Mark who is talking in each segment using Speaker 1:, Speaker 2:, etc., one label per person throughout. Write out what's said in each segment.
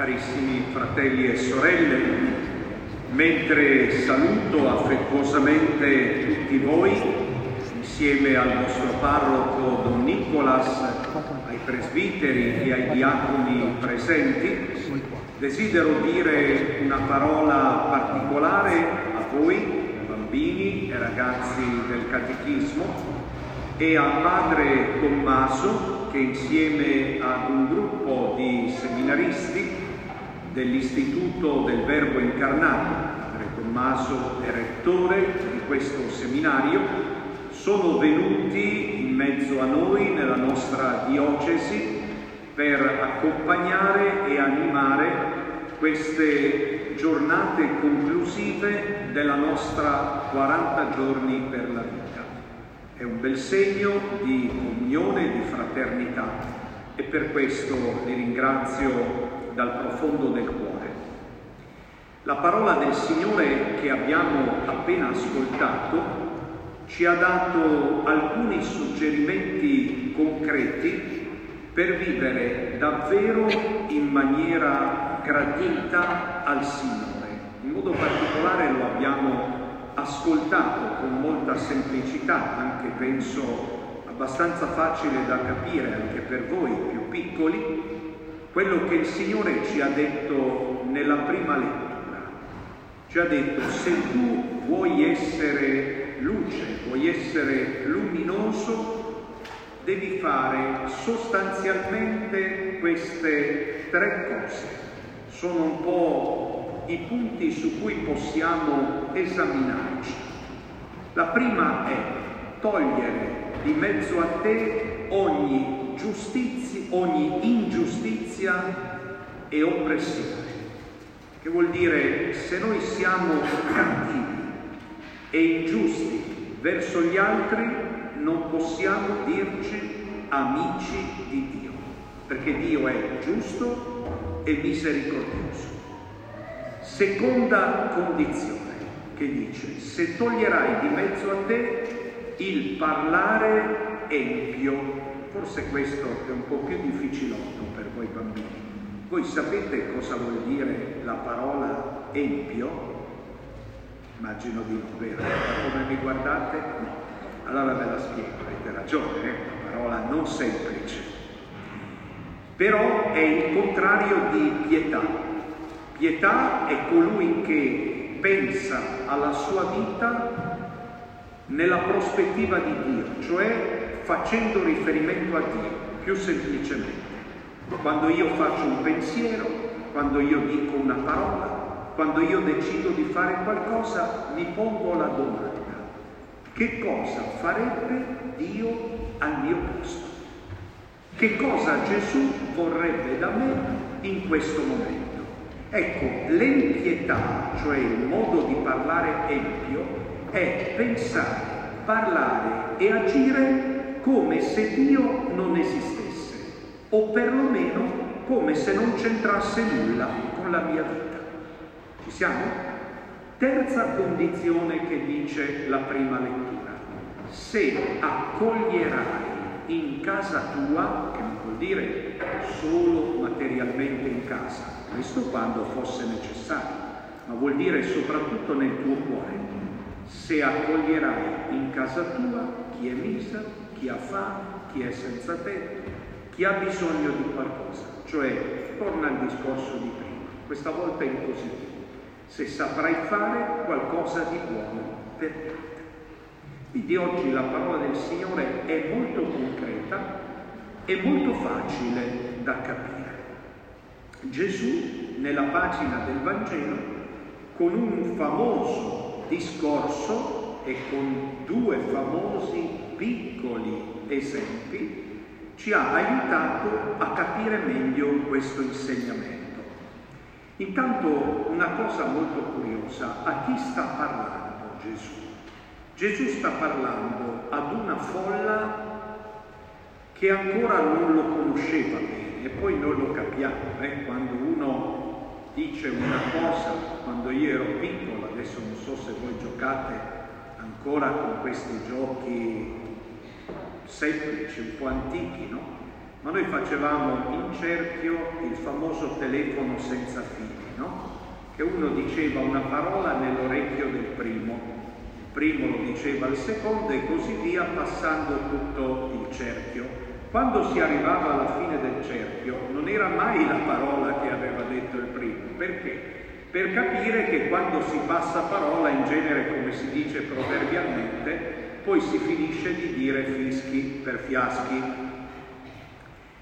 Speaker 1: carissimi fratelli e sorelle, mentre saluto affettuosamente tutti voi, insieme al nostro parroco Don Nicolas, ai presbiteri e ai diaconi presenti, desidero dire una parola particolare a voi, bambini e ragazzi del catechismo, e a padre Tommaso che insieme ad un gruppo di seminaristi dell'Istituto del Verbo Incarnato, padre Tommaso è rettore di questo seminario, sono venuti in mezzo a noi nella nostra diocesi per accompagnare e animare queste giornate conclusive della nostra 40 giorni per la vita. È un bel segno di comunione e di fraternità. E per questo li ringrazio dal profondo del cuore. La parola del Signore che abbiamo appena ascoltato ci ha dato alcuni suggerimenti concreti per vivere davvero in maniera gradita al Signore. In modo particolare lo abbiamo ascoltato con molta semplicità, anche penso abbastanza facile da capire anche per voi più piccoli, quello che il Signore ci ha detto nella prima lettura. Ci ha detto, se tu vuoi essere luce, vuoi essere luminoso, devi fare sostanzialmente queste tre cose. Sono un po' i punti su cui possiamo esaminarci. La prima è togliere di mezzo a te ogni giustizia, ogni ingiustizia e oppressione. Che vuol dire se noi siamo cattivi e ingiusti verso gli altri, non possiamo dirci amici di Dio, perché Dio è giusto e misericordioso. Seconda condizione che dice, se toglierai di mezzo a te il parlare empio, forse questo è un po' più difficilotto per voi bambini. Voi sapete cosa vuol dire la parola empio? Immagino di no, vero? Come mi guardate? No. Allora ve la spiego, avete ragione, è una parola non semplice. Però è il contrario di pietà. Pietà è colui che pensa alla sua vita nella prospettiva di Dio, cioè facendo riferimento a Dio, più semplicemente. Quando io faccio un pensiero, quando io dico una parola, quando io decido di fare qualcosa, mi pongo la domanda, che cosa farebbe Dio al mio posto? Che cosa Gesù vorrebbe da me in questo momento? Ecco, l'empietà, cioè il modo di parlare empio, è pensare, parlare e agire come se Dio non esistesse, o perlomeno come se non c'entrasse nulla con la mia vita. Ci siamo? Terza condizione che dice la prima lettura. Se accoglierai in casa tua, che non vuol dire solo materialmente in casa, questo quando fosse necessario, ma vuol dire soprattutto nel tuo cuore, se accoglierai in casa tua chi è misero, chi ha fame, chi è senza tetto, chi ha bisogno di qualcosa, cioè torna al discorso di prima, questa volta in positivo, se saprai fare qualcosa di buono per te. Quindi oggi la parola del Signore è molto concreta e molto facile da capire. Gesù nella pagina del Vangelo con un famoso discorso e con due famosi piccoli esempi ci ha aiutato a capire meglio questo insegnamento. Intanto una cosa molto curiosa, a chi sta parlando Gesù? Gesù sta parlando ad una folla che ancora non lo conosceva bene e poi non lo capiamo, eh? quando uno dice una cosa, quando io ero piccolo, adesso non so se voi giocate ancora con questi giochi semplici, un po' antichi, no? ma noi facevamo in cerchio il famoso telefono senza fili, no? Che uno diceva una parola nell'orecchio del primo, il primo lo diceva al secondo e così via passando tutto il cerchio. Quando si arrivava alla fine del cerchio non era mai la parola che aveva detto il primo, perché? Per capire che quando si passa parola, in genere come si dice proverbialmente, poi si finisce di dire fischi per fiaschi,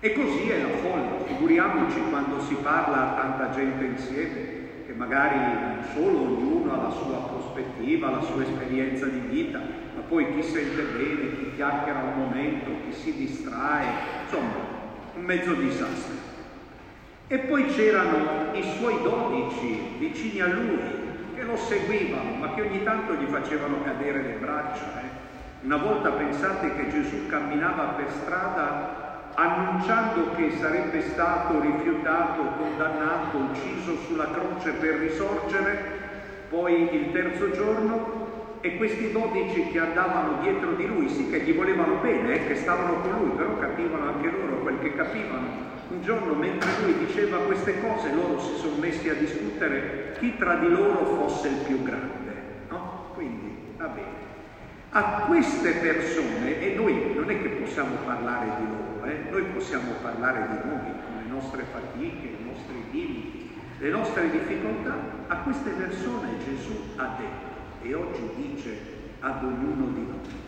Speaker 1: e così è la folla, figuriamoci quando si parla a tanta gente insieme, che magari non solo ognuno ha la sua prospettiva, la sua esperienza di vita, ma poi chi sente bene, chi chiacchiera un momento, chi si distrae, insomma, un mezzo disastro. E poi c'erano i suoi dodici vicini a lui, che lo seguivano, ma che ogni tanto gli facevano cadere le braccia. Eh. Una volta pensate che Gesù camminava per strada annunciando che sarebbe stato rifiutato, condannato, ucciso sulla croce per risorgere, poi il terzo giorno, e questi dodici che andavano dietro di lui, sì che gli volevano bene, eh, che stavano con lui, però capivano anche loro quel che capivano. Un giorno mentre lui diceva queste cose, loro si sono messi a discutere chi tra di loro fosse il più grande. No? Quindi, va bene. A queste persone, e noi non è che possiamo parlare di loro, eh? noi possiamo parlare di noi, con le nostre fatiche, i nostri limiti, le nostre difficoltà, a queste persone Gesù ha detto e oggi dice ad ognuno di noi,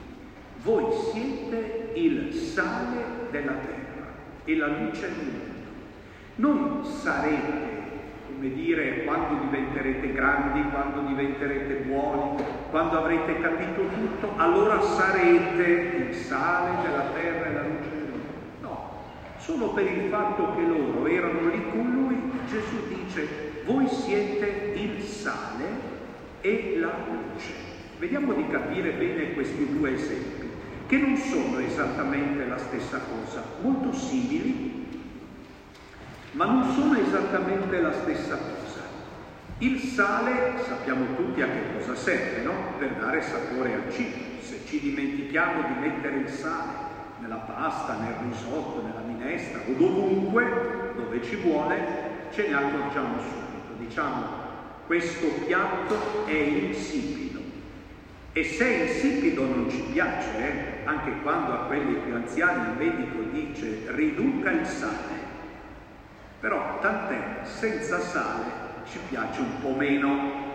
Speaker 1: voi siete il sale della terra e la luce del mondo. Non sarete come dire, quando diventerete grandi, quando diventerete buoni, quando avrete capito tutto, allora sarete il sale della terra e la luce del mondo. No, solo per il fatto che loro erano lì con lui, Gesù dice, voi siete il sale e la luce. Vediamo di capire bene questi due esempi, che non sono esattamente la stessa cosa, molto simili, ma non sono esattamente la stessa cosa. Il sale sappiamo tutti a che cosa serve, no? Per dare sapore al cibo. Se ci dimentichiamo di mettere il sale nella pasta, nel risotto, nella minestra o dovunque dove ci vuole, ce ne accorgiamo subito. Diciamo, questo piatto è insipido. E se insipido non ci piace, eh? anche quando a quelli più anziani il medico dice riduca il sale, però tant'è, senza sale ci piace un po' meno.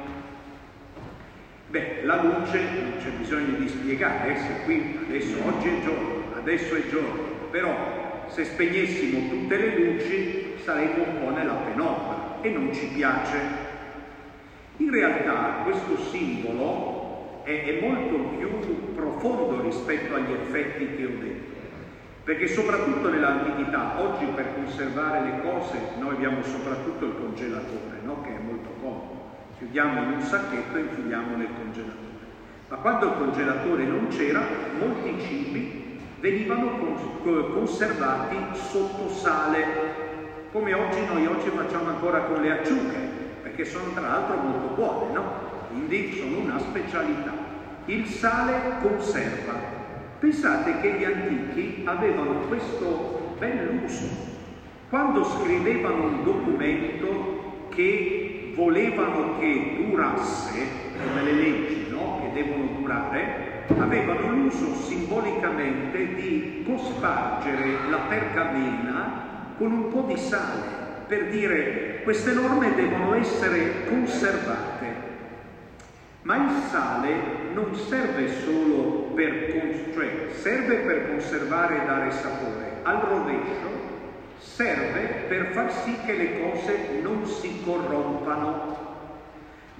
Speaker 1: Beh, la luce non c'è bisogno di spiegare, eh, se qui adesso oggi è giorno, adesso è giorno, però se spegnessimo tutte le luci saremmo un po' nella penombra e non ci piace. In realtà questo simbolo è, è molto più profondo rispetto agli effetti che ho detto. Perché soprattutto nell'antichità, oggi per conservare le cose noi abbiamo soprattutto il congelatore, no? che è molto comodo. Chiudiamo in un sacchetto e infiliamo nel congelatore. Ma quando il congelatore non c'era, molti cibi venivano conservati sotto sale, come oggi noi oggi facciamo ancora con le acciughe, perché sono tra l'altro molto buone, no? Quindi sono una specialità. Il sale conserva, Pensate che gli antichi avevano questo bell'uso. Quando scrivevano un documento che volevano che durasse, come le leggi no? che devono durare, avevano l'uso simbolicamente di cospargere la pergamena con un po' di sale, per dire queste norme devono essere conservate. Ma il sale non serve solo per, cioè serve per conservare e dare sapore, al rovescio serve per far sì che le cose non si corrompano,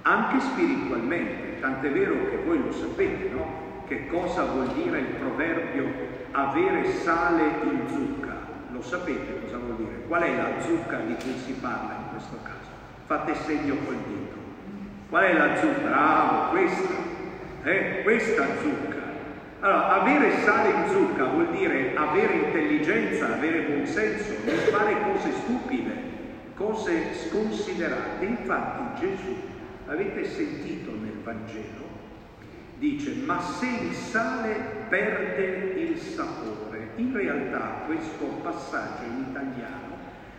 Speaker 1: anche spiritualmente, tant'è vero che voi lo sapete, no? Che cosa vuol dire il proverbio avere sale in zucca? Lo sapete cosa vuol dire? Qual è la zucca di cui si parla in questo caso? Fate segno col dito. Qual è la zucca? Bravo, questa, eh, questa zucca. Allora, avere sale in zucca vuol dire avere intelligenza, avere buon senso, non fare cose stupide, cose sconsiderate. Infatti Gesù, avete sentito nel Vangelo, dice ma se il sale perde il sapore, in realtà questo passaggio in italiano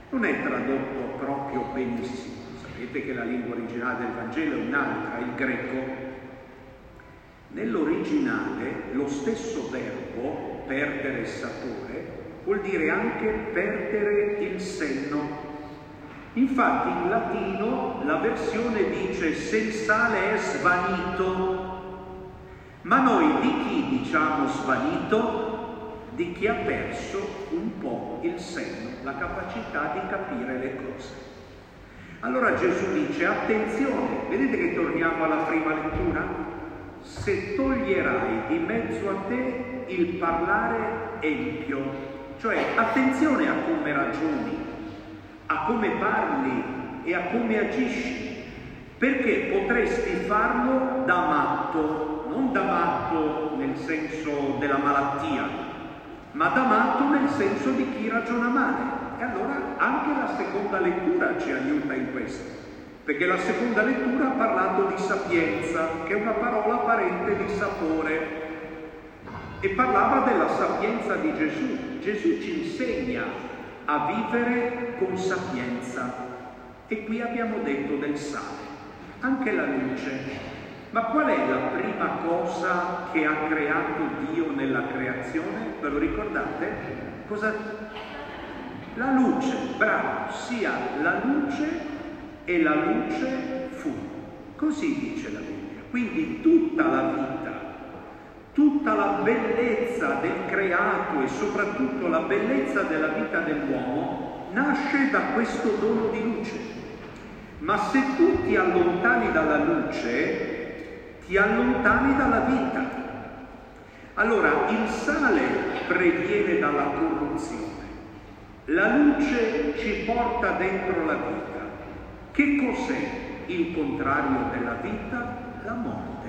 Speaker 1: non è tradotto proprio benissimo. Sapete che la lingua originale del Vangelo è un'altra, il greco. Nell'originale lo stesso verbo, perdere il sapore, vuol dire anche perdere il senno. Infatti in latino la versione dice se il sale è svanito, ma noi di chi diciamo svanito? Di chi ha perso un po' il senno, la capacità di capire le cose. Allora Gesù dice, attenzione, vedete che torniamo alla prima lettura? Se toglierai di mezzo a te il parlare empio, cioè attenzione a come ragioni, a come parli e a come agisci, perché potresti farlo da matto, non da matto nel senso della malattia, ma da matto nel senso di chi ragiona male. E allora anche la seconda lettura ci aiuta in questo, perché la seconda lettura ha parlato di sapienza, che è una parola parente di sapore, e parlava della sapienza di Gesù. Gesù ci insegna a vivere con sapienza. E qui abbiamo detto del sale, anche la luce ma qual è la prima cosa che ha creato Dio nella creazione? Ve lo ricordate? Cosa? La luce, bravo, sia la luce e la luce fu. Così dice la Bibbia. Quindi tutta la vita, tutta la bellezza del creato e soprattutto la bellezza della vita dell'uomo nasce da questo dono di luce. Ma se tu ti allontani dalla luce, ti allontani dalla vita. Allora il sale previene dalla corruzione, la luce ci porta dentro la vita. Che cos'è il contrario della vita? La morte.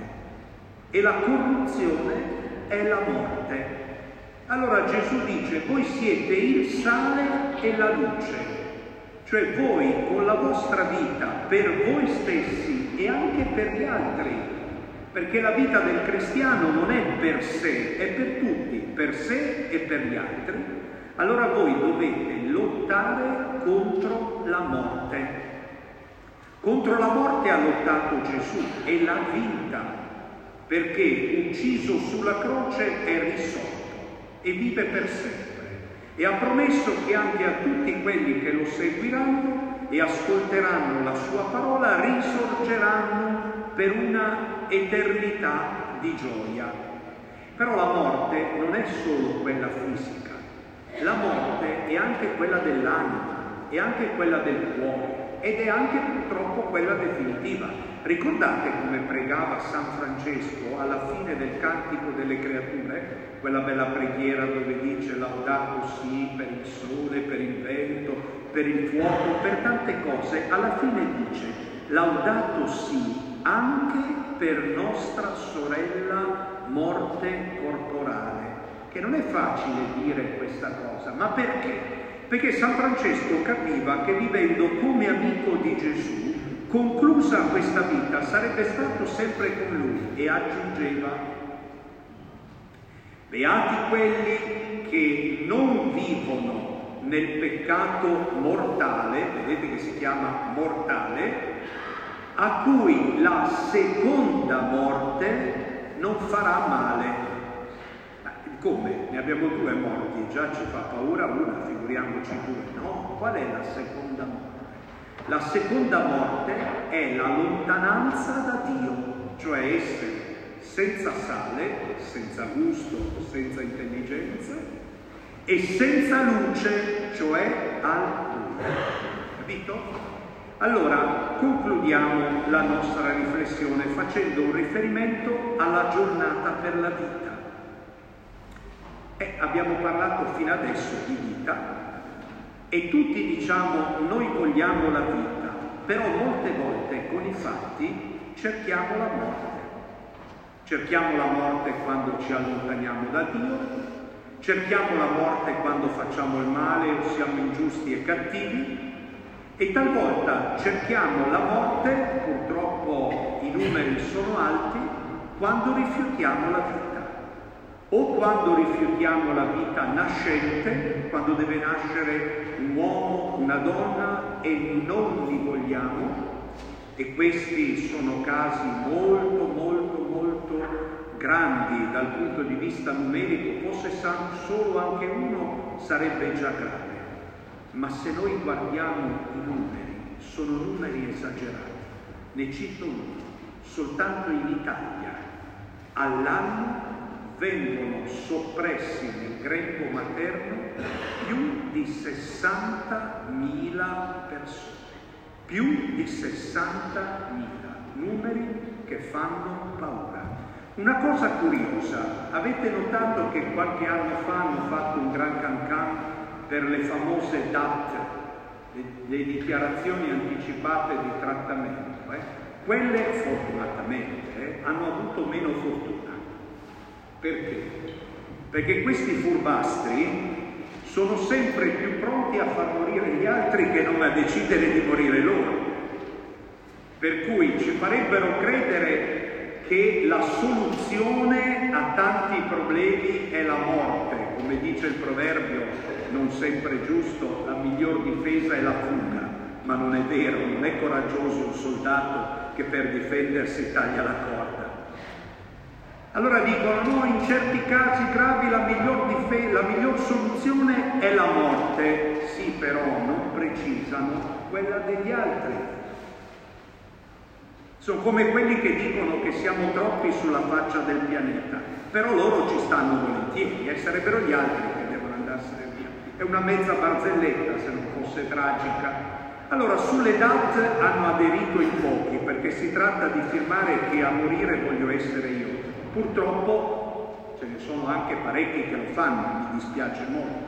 Speaker 1: E la corruzione è la morte. Allora Gesù dice, voi siete il sale e la luce, cioè voi con la vostra vita, per voi stessi e anche per gli altri, perché la vita del cristiano non è per sé, è per tutti, per sé e per gli altri, allora voi dovete lottare contro la morte. Contro la morte ha lottato Gesù e l'ha vinta, perché ucciso sulla croce è risorto e vive per sempre. E ha promesso che anche a tutti quelli che lo seguiranno e ascolteranno la sua parola risorgeranno per una eternità di gioia. Però la morte non è solo quella fisica, la morte è anche quella dell'anima, è anche quella del cuore ed è anche purtroppo quella definitiva. Ricordate come pregava San Francesco alla fine del Cantico delle Creature, quella bella preghiera dove dice laudato sì per il sole, per il vento, per il fuoco, per tante cose, alla fine dice laudato sì anche per nostra sorella morte corporale, che non è facile dire questa cosa, ma perché? Perché San Francesco capiva che vivendo come amico di Gesù, conclusa questa vita, sarebbe stato sempre con lui e aggiungeva, beati quelli che non vivono nel peccato mortale, vedete che si chiama mortale, a cui la seconda morte non farà male. Come? Ne abbiamo due morti, già ci fa paura una, figuriamoci due. No, qual è la seconda morte? La seconda morte è la lontananza da Dio, cioè essere senza sale, senza gusto, senza intelligenza e senza luce, cioè al buio. Capito? Allora, concludiamo la nostra riflessione facendo un riferimento alla giornata per la vita. Eh, abbiamo parlato fino adesso di vita e tutti diciamo noi vogliamo la vita, però molte volte con i fatti cerchiamo la morte. Cerchiamo la morte quando ci allontaniamo da Dio, cerchiamo la morte quando facciamo il male o siamo ingiusti e cattivi, e talvolta cerchiamo la morte, purtroppo i numeri sono alti, quando rifiutiamo la vita, o quando rifiutiamo la vita nascente, quando deve nascere un uomo, una donna e non li vogliamo, e questi sono casi molto, molto, molto grandi dal punto di vista numerico, fosse solo anche uno sarebbe già grave. Ma se noi guardiamo i numeri, sono numeri esagerati. Ne cito uno. Soltanto in Italia all'anno vengono soppressi nel grembo materno più di 60.000 persone. Più di 60.000 numeri che fanno paura. Una cosa curiosa, avete notato che qualche anno fa hanno fatto un gran cancan per le famose DAT, le, le dichiarazioni anticipate di trattamento? Eh? Quelle fortunatamente eh, hanno avuto meno fortuna. Perché? Perché questi furbastri sono sempre più pronti a far morire gli altri che non a decidere di morire loro. Per cui ci farebbero credere che la soluzione a tanti problemi è la morte, come dice il proverbio, non sempre giusto, la miglior difesa è la fuga, ma non è vero, non è coraggioso un soldato che per difendersi taglia la corda. Allora dicono, no, in certi casi gravi la miglior, difesa, la miglior soluzione è la morte. Sì, però non precisano quella degli altri. Sono come quelli che dicono che siamo troppi sulla faccia del pianeta, però loro ci stanno volentieri, e sarebbero gli altri che devono andarsene via. È una mezza barzelletta se non fosse tragica. Allora, sulle DAT hanno aderito in pochi, perché si tratta di firmare che a morire voglio essere io. Purtroppo ce ne sono anche parecchi che lo fanno, mi dispiace molto,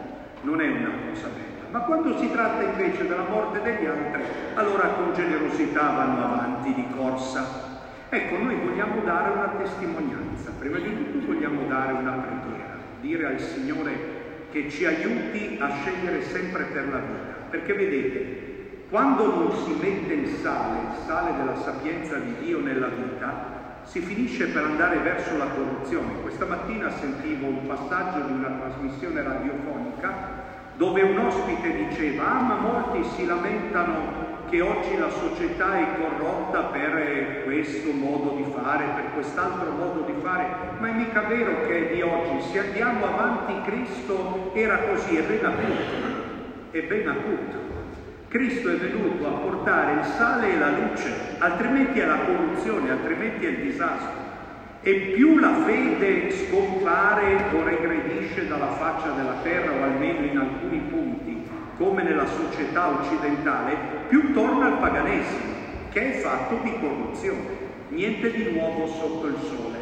Speaker 1: non è una cosa bella. Ma quando si tratta invece della morte degli altri, allora con generosità vanno avanti di corsa. Ecco, noi vogliamo dare una testimonianza, prima di tutto vogliamo dare una preghiera, dire al Signore che ci aiuti a scegliere sempre per la vita, perché vedete, quando non si mette il sale, il sale della sapienza di Dio nella vita, si finisce per andare verso la corruzione. Questa mattina sentivo un passaggio di una trasmissione radiofonica dove un ospite diceva, ah ma molti si lamentano che oggi la società è corrotta per questo modo di fare, per quest'altro modo di fare, ma è mica vero che è di oggi, se andiamo avanti Cristo era così, è ben acuto, è ben acuto. Cristo è venuto a portare il sale e la luce, altrimenti è la corruzione, altrimenti è il disastro. E più la fede scompare o regredisce dalla faccia della terra, o almeno in alcuni punti, come nella società occidentale, più torna al paganesimo, che è fatto di corruzione. Niente di nuovo sotto il sole.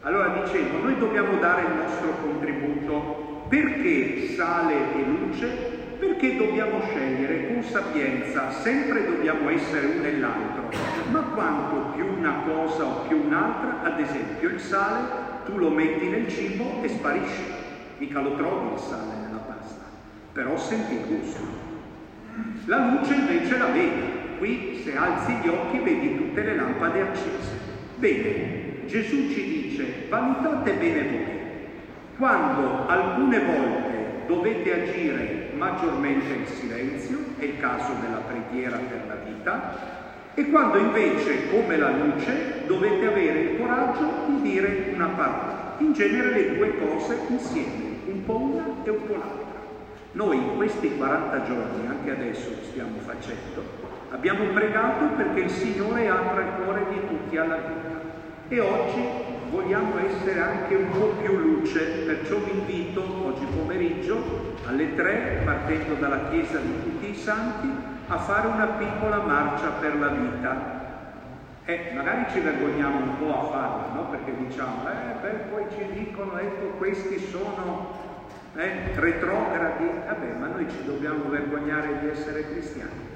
Speaker 1: Allora dicevo, noi dobbiamo dare il nostro contributo perché sale e luce perché dobbiamo scegliere con sapienza, sempre dobbiamo essere uno e l'altro, ma quanto più una cosa o più un'altra, ad esempio il sale, tu lo metti nel cibo e sparisce, mica lo trovi il sale nella pasta, però senti il gusto. La luce invece la vedi, qui se alzi gli occhi vedi tutte le lampade accese. Bene, Gesù ci dice, valutate bene voi, quando alcune volte dovete agire maggiormente in silenzio, è il caso della preghiera per la vita, e quando invece, come la luce, dovete avere il coraggio di dire una parola. In genere le due cose insieme, un po' una e un po' l'altra. Noi in questi 40 giorni, anche adesso lo stiamo facendo, abbiamo pregato perché il Signore apra il cuore di tutti alla vita. E oggi vogliamo essere anche un po' più luce, perciò vi invito oggi pomeriggio alle tre, partendo dalla chiesa di tutti i santi, a fare una piccola marcia per la vita. Eh, magari ci vergogniamo un po' a farla, no? Perché diciamo, eh, beh, poi ci dicono, ecco, questi sono eh, retrogradi. Vabbè, ma noi ci dobbiamo vergognare di essere cristiani.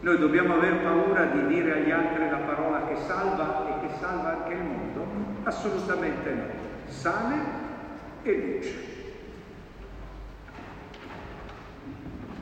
Speaker 1: Noi dobbiamo aver paura di dire agli altri la parola che salva salva anche il mondo? Assolutamente no. Sale e luce.